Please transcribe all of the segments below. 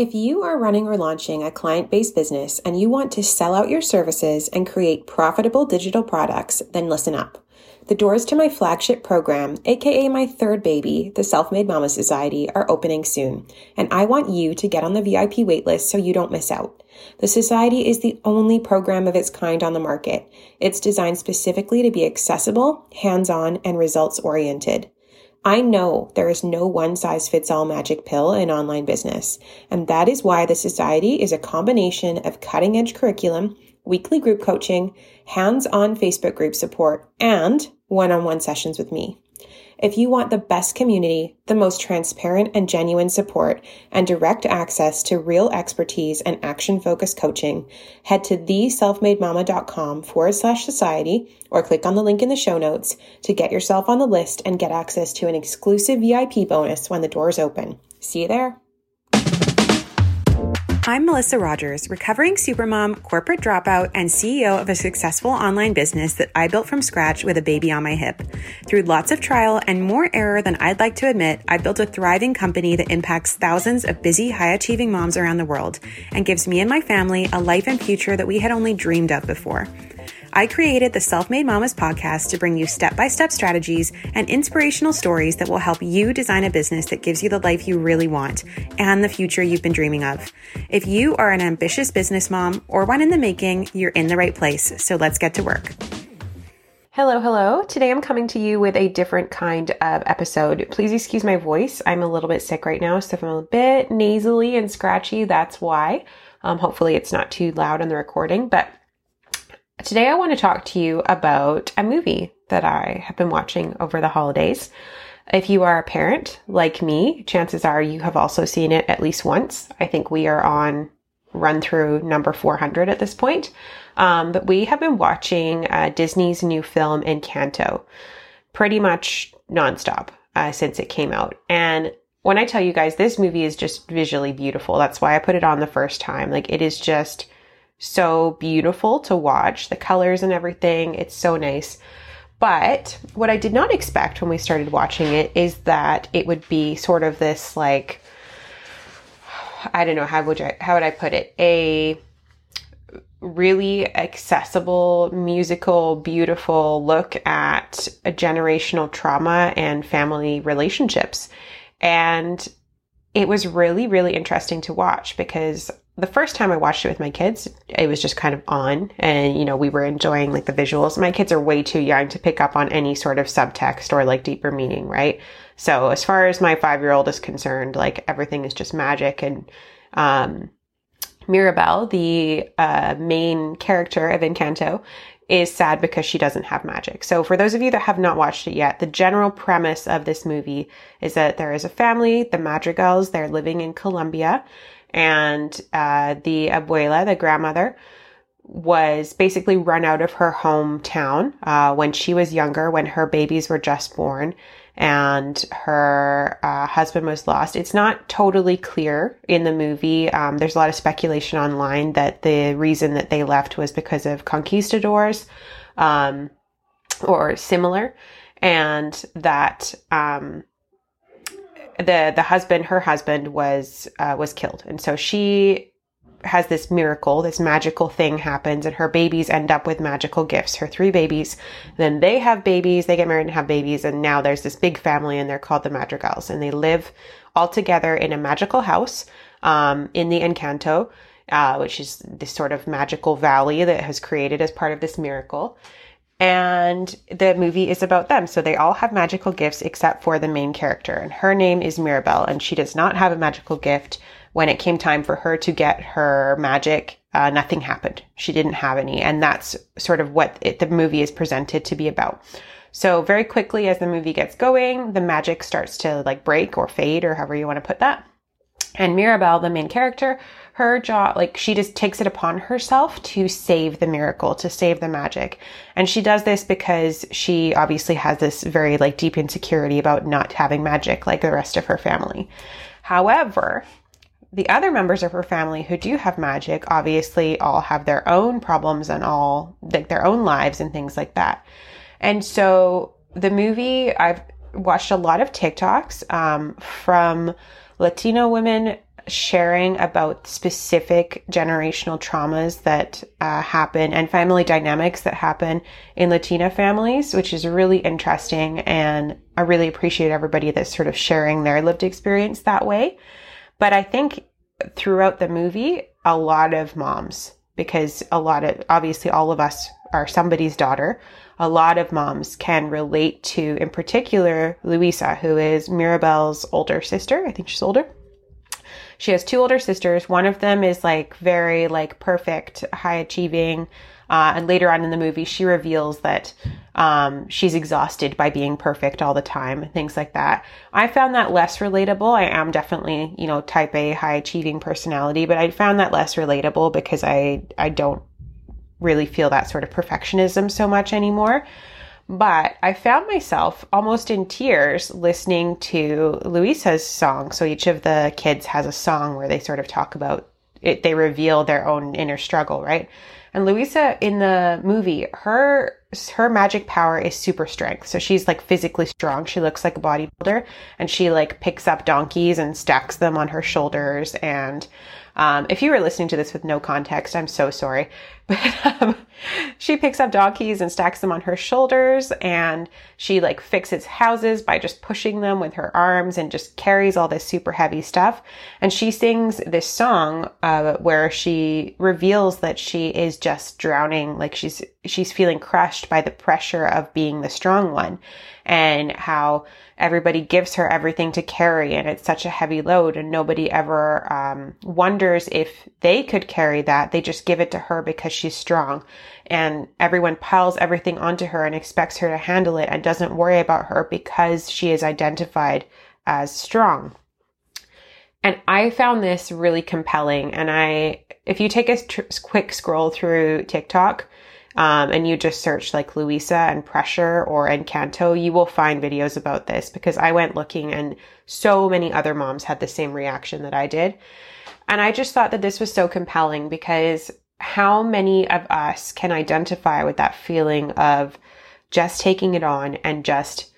If you are running or launching a client based business and you want to sell out your services and create profitable digital products, then listen up. The doors to my flagship program, aka my third baby, the Self Made Mama Society, are opening soon, and I want you to get on the VIP waitlist so you don't miss out. The Society is the only program of its kind on the market. It's designed specifically to be accessible, hands on, and results oriented. I know there is no one size fits all magic pill in online business, and that is why the Society is a combination of cutting edge curriculum, weekly group coaching, hands on Facebook group support, and one on one sessions with me. If you want the best community, the most transparent and genuine support, and direct access to real expertise and action focused coaching, head to theselfmademama.com forward slash society or click on the link in the show notes to get yourself on the list and get access to an exclusive VIP bonus when the doors open. See you there. I'm Melissa Rogers, recovering supermom, corporate dropout, and CEO of a successful online business that I built from scratch with a baby on my hip. Through lots of trial and more error than I'd like to admit, I built a thriving company that impacts thousands of busy, high achieving moms around the world and gives me and my family a life and future that we had only dreamed of before. I created the Self Made Mamas podcast to bring you step by step strategies and inspirational stories that will help you design a business that gives you the life you really want and the future you've been dreaming of. If you are an ambitious business mom or one in the making, you're in the right place. So let's get to work. Hello, hello. Today I'm coming to you with a different kind of episode. Please excuse my voice. I'm a little bit sick right now, so if I'm a bit nasally and scratchy, that's why. Um, hopefully, it's not too loud on the recording, but Today, I want to talk to you about a movie that I have been watching over the holidays. If you are a parent like me, chances are you have also seen it at least once. I think we are on run through number 400 at this point. Um, but we have been watching uh, Disney's new film Encanto pretty much nonstop uh, since it came out. And when I tell you guys, this movie is just visually beautiful. That's why I put it on the first time. Like, it is just so beautiful to watch. The colors and everything, it's so nice. But what I did not expect when we started watching it is that it would be sort of this like I don't know how would I how would I put it? A really accessible, musical, beautiful look at a generational trauma and family relationships. And it was really, really interesting to watch because the first time I watched it with my kids, it was just kind of on and, you know, we were enjoying like the visuals. My kids are way too young to pick up on any sort of subtext or like deeper meaning, right? So as far as my five year old is concerned, like everything is just magic. And, um, Mirabel, the uh, main character of Encanto, is sad because she doesn't have magic. So for those of you that have not watched it yet, the general premise of this movie is that there is a family, the Madrigals, they're living in Colombia and uh, the abuela, the grandmother, was basically run out of her hometown uh, when she was younger, when her babies were just born, and her uh, husband was lost. It's not totally clear in the movie. Um, there's a lot of speculation online that the reason that they left was because of conquistadors um, or similar, and that um, the the husband, her husband, was uh, was killed, and so she has this miracle, this magical thing happens, and her babies end up with magical gifts. Her three babies, then they have babies, they get married and have babies, and now there's this big family, and they're called the Madrigals, and they live all together in a magical house um, in the Encanto. Uh, which is this sort of magical valley that has created as part of this miracle and the movie is about them. So they all have magical gifts except for the main character, and her name is Mirabel, and she does not have a magical gift. When it came time for her to get her magic, uh, nothing happened. She didn't have any, and that's sort of what it, the movie is presented to be about. So very quickly, as the movie gets going, the magic starts to like break or fade, or however you want to put that. And Mirabel, the main character, her job, like she just takes it upon herself to save the miracle, to save the magic. And she does this because she obviously has this very like deep insecurity about not having magic like the rest of her family. However, the other members of her family who do have magic obviously all have their own problems and all like their own lives and things like that. And so the movie, I've watched a lot of TikToks um, from Latino women sharing about specific generational traumas that uh, happen and family dynamics that happen in Latina families, which is really interesting. And I really appreciate everybody that's sort of sharing their lived experience that way. But I think throughout the movie, a lot of moms, because a lot of, obviously, all of us are somebody's daughter. A lot of moms can relate to, in particular, Luisa, who is Mirabel's older sister. I think she's older she has two older sisters. One of them is like very like perfect, high achieving. Uh, and later on in the movie, she reveals that um, she's exhausted by being perfect all the time, things like that. I found that less relatable. I am definitely, you know, type A, high achieving personality, but I found that less relatable because I I don't really feel that sort of perfectionism so much anymore. But I found myself almost in tears listening to Luisa's song. So each of the kids has a song where they sort of talk about it, they reveal their own inner struggle, right? And Luisa in the movie, her her magic power is super strength. So she's like physically strong. She looks like a bodybuilder and she like picks up donkeys and stacks them on her shoulders and um, if you were listening to this with no context, I'm so sorry. But um, she picks up donkeys and stacks them on her shoulders, and she like fixes houses by just pushing them with her arms and just carries all this super heavy stuff. And she sings this song uh, where she reveals that she is just drowning, like she's she's feeling crushed by the pressure of being the strong one, and how everybody gives her everything to carry and it's such a heavy load and nobody ever um, wonders if they could carry that they just give it to her because she's strong and everyone piles everything onto her and expects her to handle it and doesn't worry about her because she is identified as strong and I found this really compelling. And I, if you take a tr- quick scroll through TikTok, um, and you just search like Luisa and pressure or Encanto, you will find videos about this because I went looking and so many other moms had the same reaction that I did. And I just thought that this was so compelling because how many of us can identify with that feeling of just taking it on and just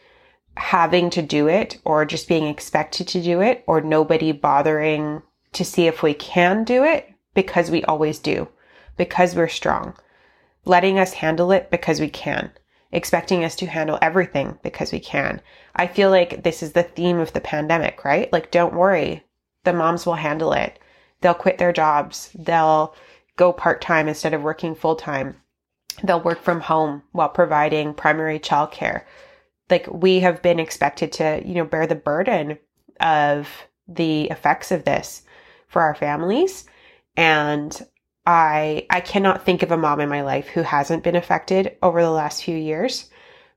having to do it or just being expected to do it or nobody bothering to see if we can do it because we always do, because we're strong letting us handle it because we can, expecting us to handle everything because we can. I feel like this is the theme of the pandemic, right? Like, don't worry, the moms will handle it. They'll quit their jobs. They'll go part time instead of working full time. They'll work from home while providing primary childcare. Like, we have been expected to, you know, bear the burden of the effects of this for our families. And I I cannot think of a mom in my life who hasn't been affected over the last few years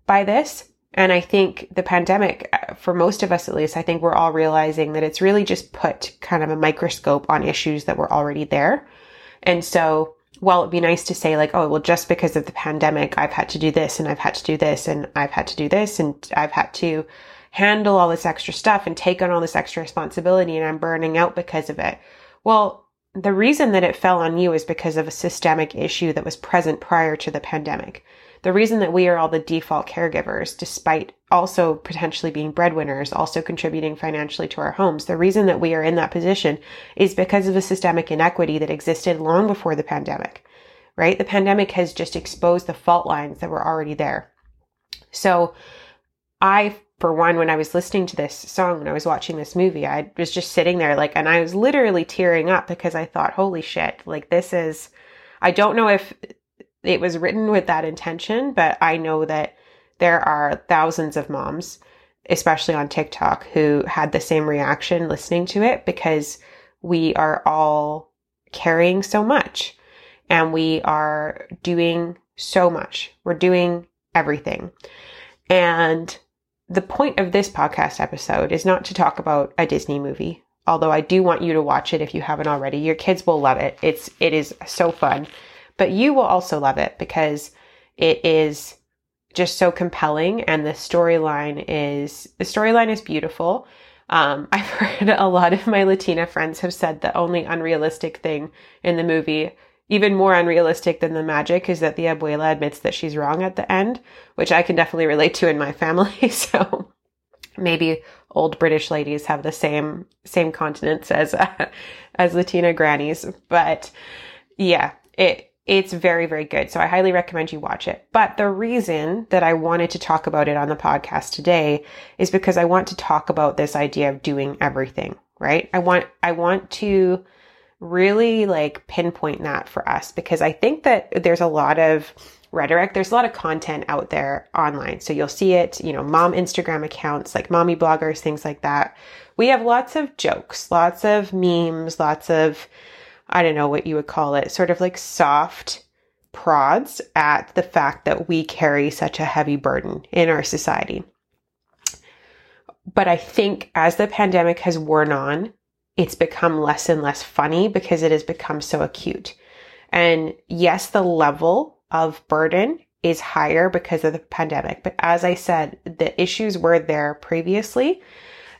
by this. And I think the pandemic, uh, for most of us at least, I think we're all realizing that it's really just put kind of a microscope on issues that were already there. And so while it'd be nice to say like, oh, well, just because of the pandemic, I've had to do this and I've had to do this and I've had to do this and I've had to handle all this extra stuff and take on all this extra responsibility and I'm burning out because of it. Well, the reason that it fell on you is because of a systemic issue that was present prior to the pandemic. The reason that we are all the default caregivers, despite also potentially being breadwinners, also contributing financially to our homes, the reason that we are in that position is because of a systemic inequity that existed long before the pandemic, right? The pandemic has just exposed the fault lines that were already there. So I for one, when I was listening to this song, when I was watching this movie, I was just sitting there like, and I was literally tearing up because I thought, holy shit, like this is, I don't know if it was written with that intention, but I know that there are thousands of moms, especially on TikTok, who had the same reaction listening to it because we are all carrying so much and we are doing so much. We're doing everything. And the point of this podcast episode is not to talk about a Disney movie, although I do want you to watch it if you haven't already. Your kids will love it. It's it is so fun. But you will also love it because it is just so compelling and the storyline is the storyline is beautiful. Um, I've heard a lot of my Latina friends have said the only unrealistic thing in the movie even more unrealistic than the magic is that the abuela admits that she's wrong at the end, which I can definitely relate to in my family. So maybe old British ladies have the same same continence as uh, as Latina grannies, but yeah, it it's very very good. So I highly recommend you watch it. But the reason that I wanted to talk about it on the podcast today is because I want to talk about this idea of doing everything, right? I want I want to really like pinpoint that for us because I think that there's a lot of rhetoric. There's a lot of content out there online. So you'll see it, you know, mom Instagram accounts like mommy bloggers, things like that. We have lots of jokes, lots of memes, lots of, I don't know what you would call it, sort of like soft prods at the fact that we carry such a heavy burden in our society. But I think as the pandemic has worn on, it's become less and less funny because it has become so acute. And yes, the level of burden is higher because of the pandemic. But as I said, the issues were there previously.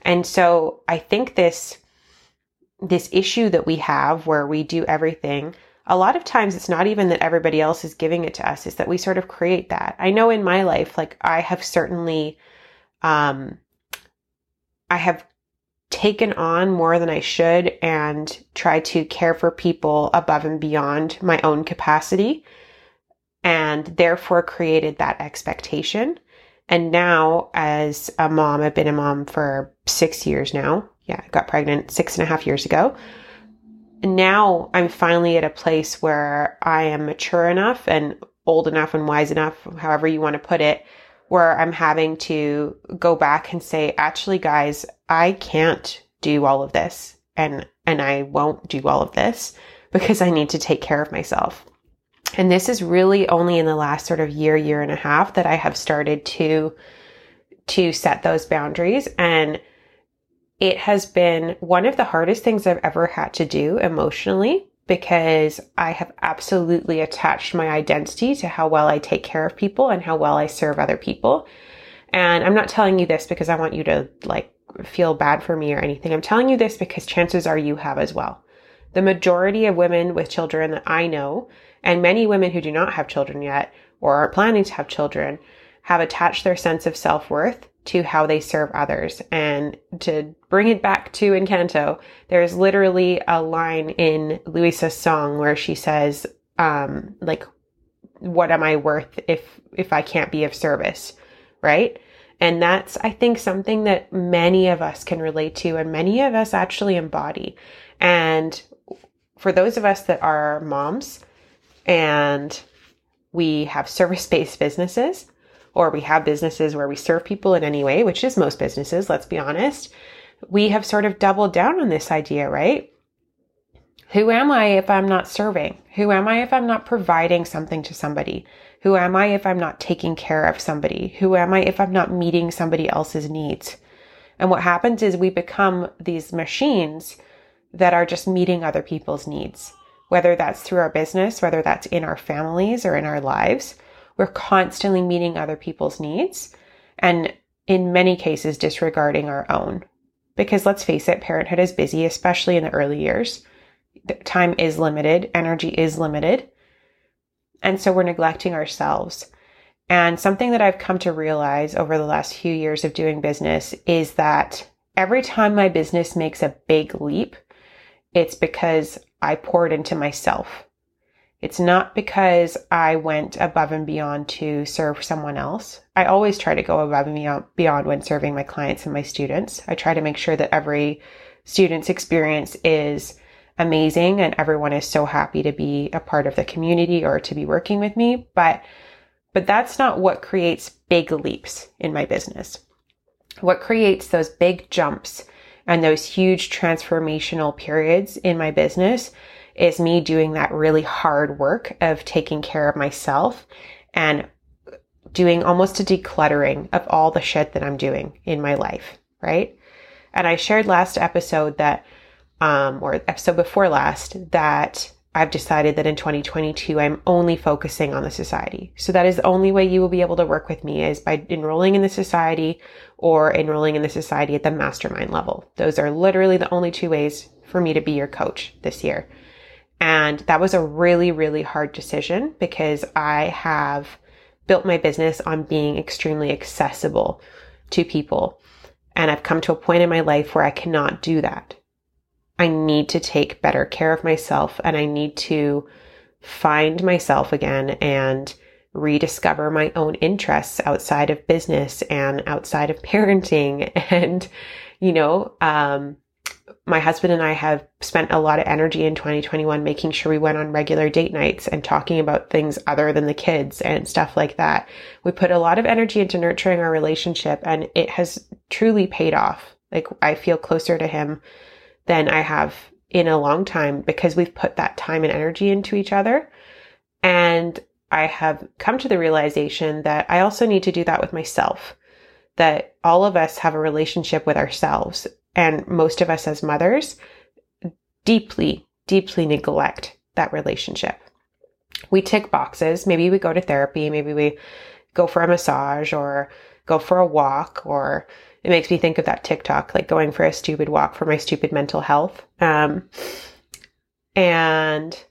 And so I think this, this issue that we have where we do everything, a lot of times it's not even that everybody else is giving it to us, it's that we sort of create that. I know in my life, like I have certainly, um, I have taken on more than I should and tried to care for people above and beyond my own capacity and therefore created that expectation. And now, as a mom, I've been a mom for six years now. Yeah, I got pregnant six and a half years ago. Now I'm finally at a place where I am mature enough and old enough and wise enough, however you want to put it, where I'm having to go back and say, actually, guys, I can't do all of this and, and I won't do all of this because I need to take care of myself. And this is really only in the last sort of year, year and a half that I have started to, to set those boundaries. And it has been one of the hardest things I've ever had to do emotionally because I have absolutely attached my identity to how well I take care of people and how well I serve other people. And I'm not telling you this because I want you to like feel bad for me or anything. I'm telling you this because chances are you have as well. The majority of women with children that I know and many women who do not have children yet or aren't planning to have children have attached their sense of self worth to how they serve others. And to bring it back to Encanto, there's literally a line in Luisa's song where she says, um, like, what am I worth if, if I can't be of service? Right? And that's, I think, something that many of us can relate to and many of us actually embody. And for those of us that are moms, and we have service based businesses or we have businesses where we serve people in any way, which is most businesses, let's be honest, we have sort of doubled down on this idea, right? Who am I if I'm not serving? Who am I if I'm not providing something to somebody? Who am I if I'm not taking care of somebody? Who am I if I'm not meeting somebody else's needs? And what happens is we become these machines that are just meeting other people's needs whether that's through our business, whether that's in our families or in our lives. We're constantly meeting other people's needs and in many cases disregarding our own. Because let's face it, parenthood is busy, especially in the early years. Time is limited, energy is limited. And so we're neglecting ourselves. And something that I've come to realize over the last few years of doing business is that every time my business makes a big leap, it's because I poured into myself. It's not because I went above and beyond to serve someone else. I always try to go above and beyond when serving my clients and my students. I try to make sure that every student's experience is amazing and everyone is so happy to be a part of the community or to be working with me. But, but that's not what creates big leaps in my business. What creates those big jumps and those huge transformational periods in my business is me doing that really hard work of taking care of myself and doing almost a decluttering of all the shit that I'm doing in my life, right? And I shared last episode that, um, or episode before last, that I've decided that in 2022, I'm only focusing on the society. So that is the only way you will be able to work with me is by enrolling in the society or enrolling in the society at the mastermind level. Those are literally the only two ways for me to be your coach this year. And that was a really, really hard decision because I have built my business on being extremely accessible to people. And I've come to a point in my life where I cannot do that. I need to take better care of myself and I need to find myself again and rediscover my own interests outside of business and outside of parenting. And, you know, um, my husband and I have spent a lot of energy in 2021 making sure we went on regular date nights and talking about things other than the kids and stuff like that. We put a lot of energy into nurturing our relationship and it has truly paid off. Like I feel closer to him than I have in a long time because we've put that time and energy into each other. And I have come to the realization that I also need to do that with myself. That all of us have a relationship with ourselves and most of us as mothers deeply, deeply neglect that relationship. We tick boxes. Maybe we go to therapy. Maybe we go for a massage or go for a walk or it makes me think of that TikTok, like going for a stupid walk for my stupid mental health. Um, and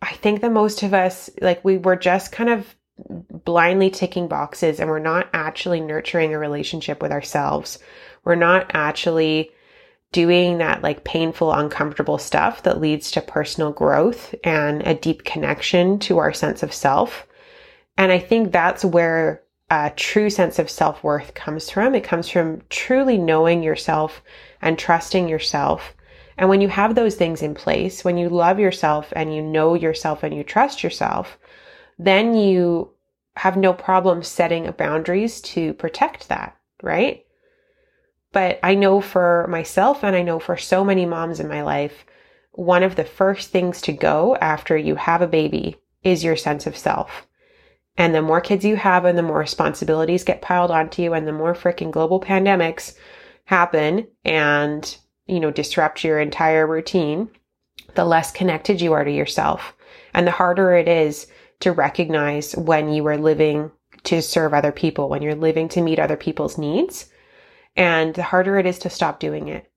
I think that most of us, like we were just kind of blindly ticking boxes and we're not actually nurturing a relationship with ourselves we're not actually doing that like painful, uncomfortable stuff that leads to personal growth and a deep connection to our sense of self. And I think that's where a true sense of self worth comes from. It comes from truly knowing yourself and trusting yourself. And when you have those things in place, when you love yourself and you know yourself and you trust yourself, then you have no problem setting boundaries to protect that, right? But I know for myself and I know for so many moms in my life, one of the first things to go after you have a baby is your sense of self. And the more kids you have and the more responsibilities get piled onto you and the more freaking global pandemics happen and, you know, disrupt your entire routine, the less connected you are to yourself. And the harder it is to recognize when you are living to serve other people, when you're living to meet other people's needs and the harder it is to stop doing it.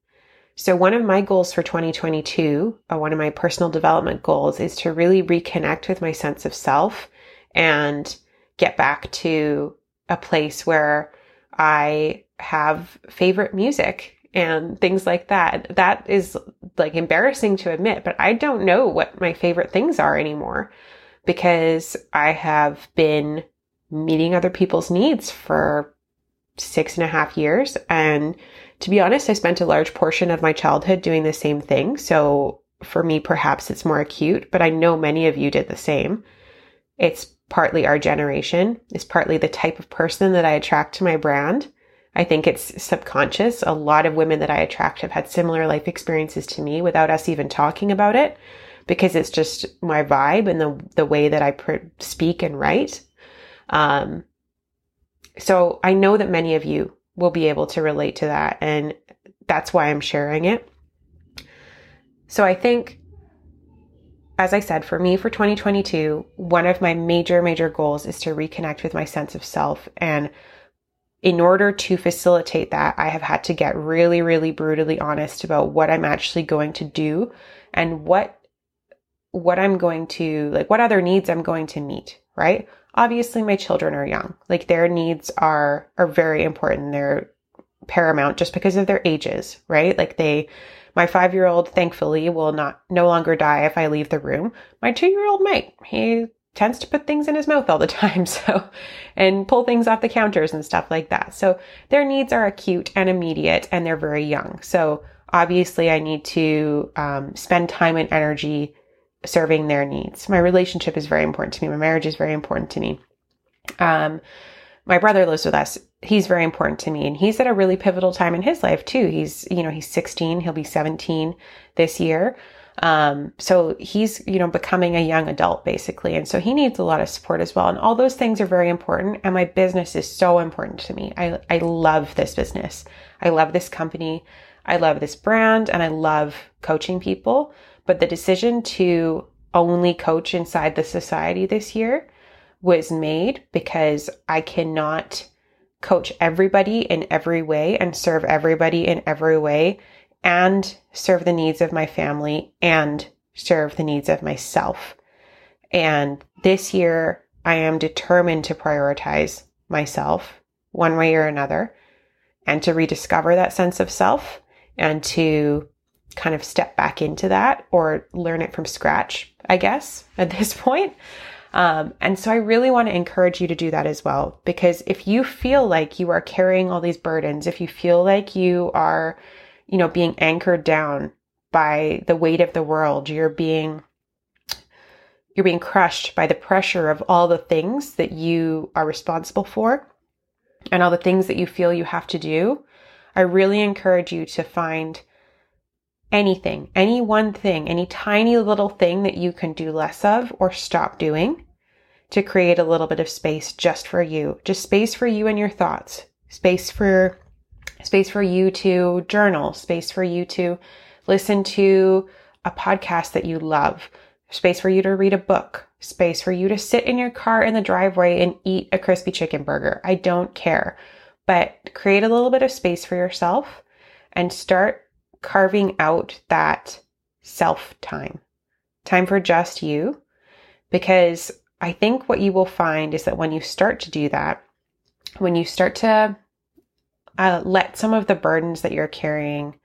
So one of my goals for 2022, uh, one of my personal development goals is to really reconnect with my sense of self and get back to a place where I have favorite music and things like that. That is like embarrassing to admit, but I don't know what my favorite things are anymore because I have been meeting other people's needs for six and a half years. And to be honest, I spent a large portion of my childhood doing the same thing. So for me, perhaps it's more acute, but I know many of you did the same. It's partly our generation. It's partly the type of person that I attract to my brand. I think it's subconscious. A lot of women that I attract have had similar life experiences to me without us even talking about it because it's just my vibe and the, the way that I pr- speak and write. Um, so I know that many of you will be able to relate to that. And that's why I'm sharing it. So I think, as I said, for me for 2022, one of my major, major goals is to reconnect with my sense of self. And in order to facilitate that, I have had to get really, really brutally honest about what I'm actually going to do and what what I'm going to like what other needs I'm going to meet, right? Obviously my children are young. Like their needs are are very important. They're paramount just because of their ages, right? Like they my 5-year-old thankfully will not no longer die if I leave the room. My 2-year-old might. He tends to put things in his mouth all the time, so and pull things off the counters and stuff like that. So their needs are acute and immediate and they're very young. So obviously I need to um, spend time and energy serving their needs. My relationship is very important to me. My marriage is very important to me. Um, my brother lives with us. He's very important to me and he's at a really pivotal time in his life too. He's, you know, he's 16. He'll be 17 this year. Um, so he's, you know, becoming a young adult basically. And so he needs a lot of support as well. And all those things are very important. And my business is so important to me. I, I love this business. I love this company. I love this brand and I love coaching people. But the decision to only coach inside the society this year was made because I cannot coach everybody in every way and serve everybody in every way and serve the needs of my family and serve the needs of myself. And this year, I am determined to prioritize myself one way or another and to rediscover that sense of self and to kind of step back into that or learn it from scratch, I guess, at this point. Um, and so I really want to encourage you to do that as well, because if you feel like you are carrying all these burdens, if you feel like you are, you know, being anchored down by the weight of the world, you're being you're being crushed by the pressure of all the things that you are responsible for and all the things that you feel you have to do, I really encourage you to find anything, any one thing, any tiny little thing that you can do less of or stop doing to create a little bit of space just for you. Just space for you and your thoughts. Space for space for you to journal, space for you to listen to a podcast that you love space for you to read a book, space for you to sit in your car in the driveway and eat a crispy chicken burger. I don't care. But create a little bit of space for yourself and start carving out that self time, time for just you. Because I think what you will find is that when you start to do that, when you start to uh, let some of the burdens that you're carrying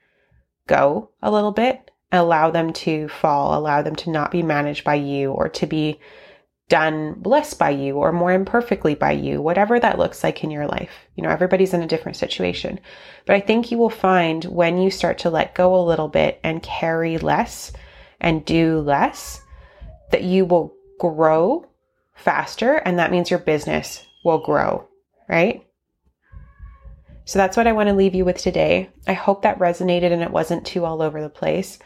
go a little bit allow them to fall, allow them to not be managed by you or to be done less by you or more imperfectly by you, whatever that looks like in your life. You know, everybody's in a different situation. But I think you will find when you start to let go a little bit and carry less and do less, that you will grow faster. And that means your business will grow, right? So that's what I want to leave you with today. I hope that resonated and it wasn't too all over the place.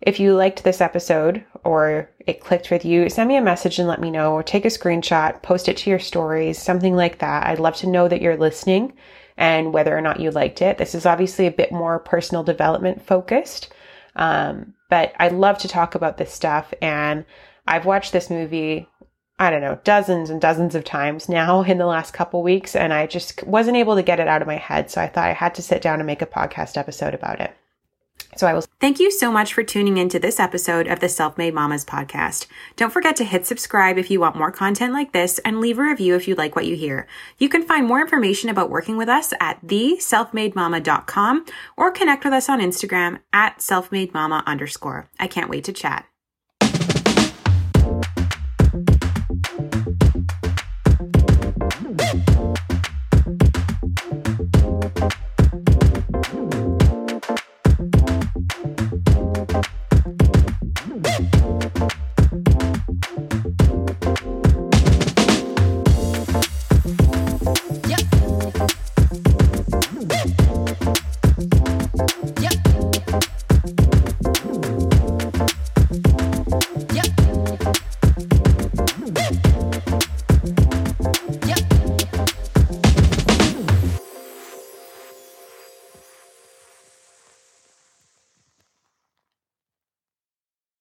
If you liked this episode or it clicked with you, send me a message and let me know, or take a screenshot, post it to your stories, something like that. I'd love to know that you're listening and whether or not you liked it. This is obviously a bit more personal development focused, um, but I love to talk about this stuff. And I've watched this movie I don't know, dozens and dozens of times now in the last couple weeks, and I just wasn't able to get it out of my head. So I thought I had to sit down and make a podcast episode about it. So I will. Thank you so much for tuning into this episode of the Self Made Mamas podcast. Don't forget to hit subscribe if you want more content like this and leave a review if you like what you hear. You can find more information about working with us at theselfmademama.com or connect with us on Instagram at selfmademama underscore. I can't wait to chat.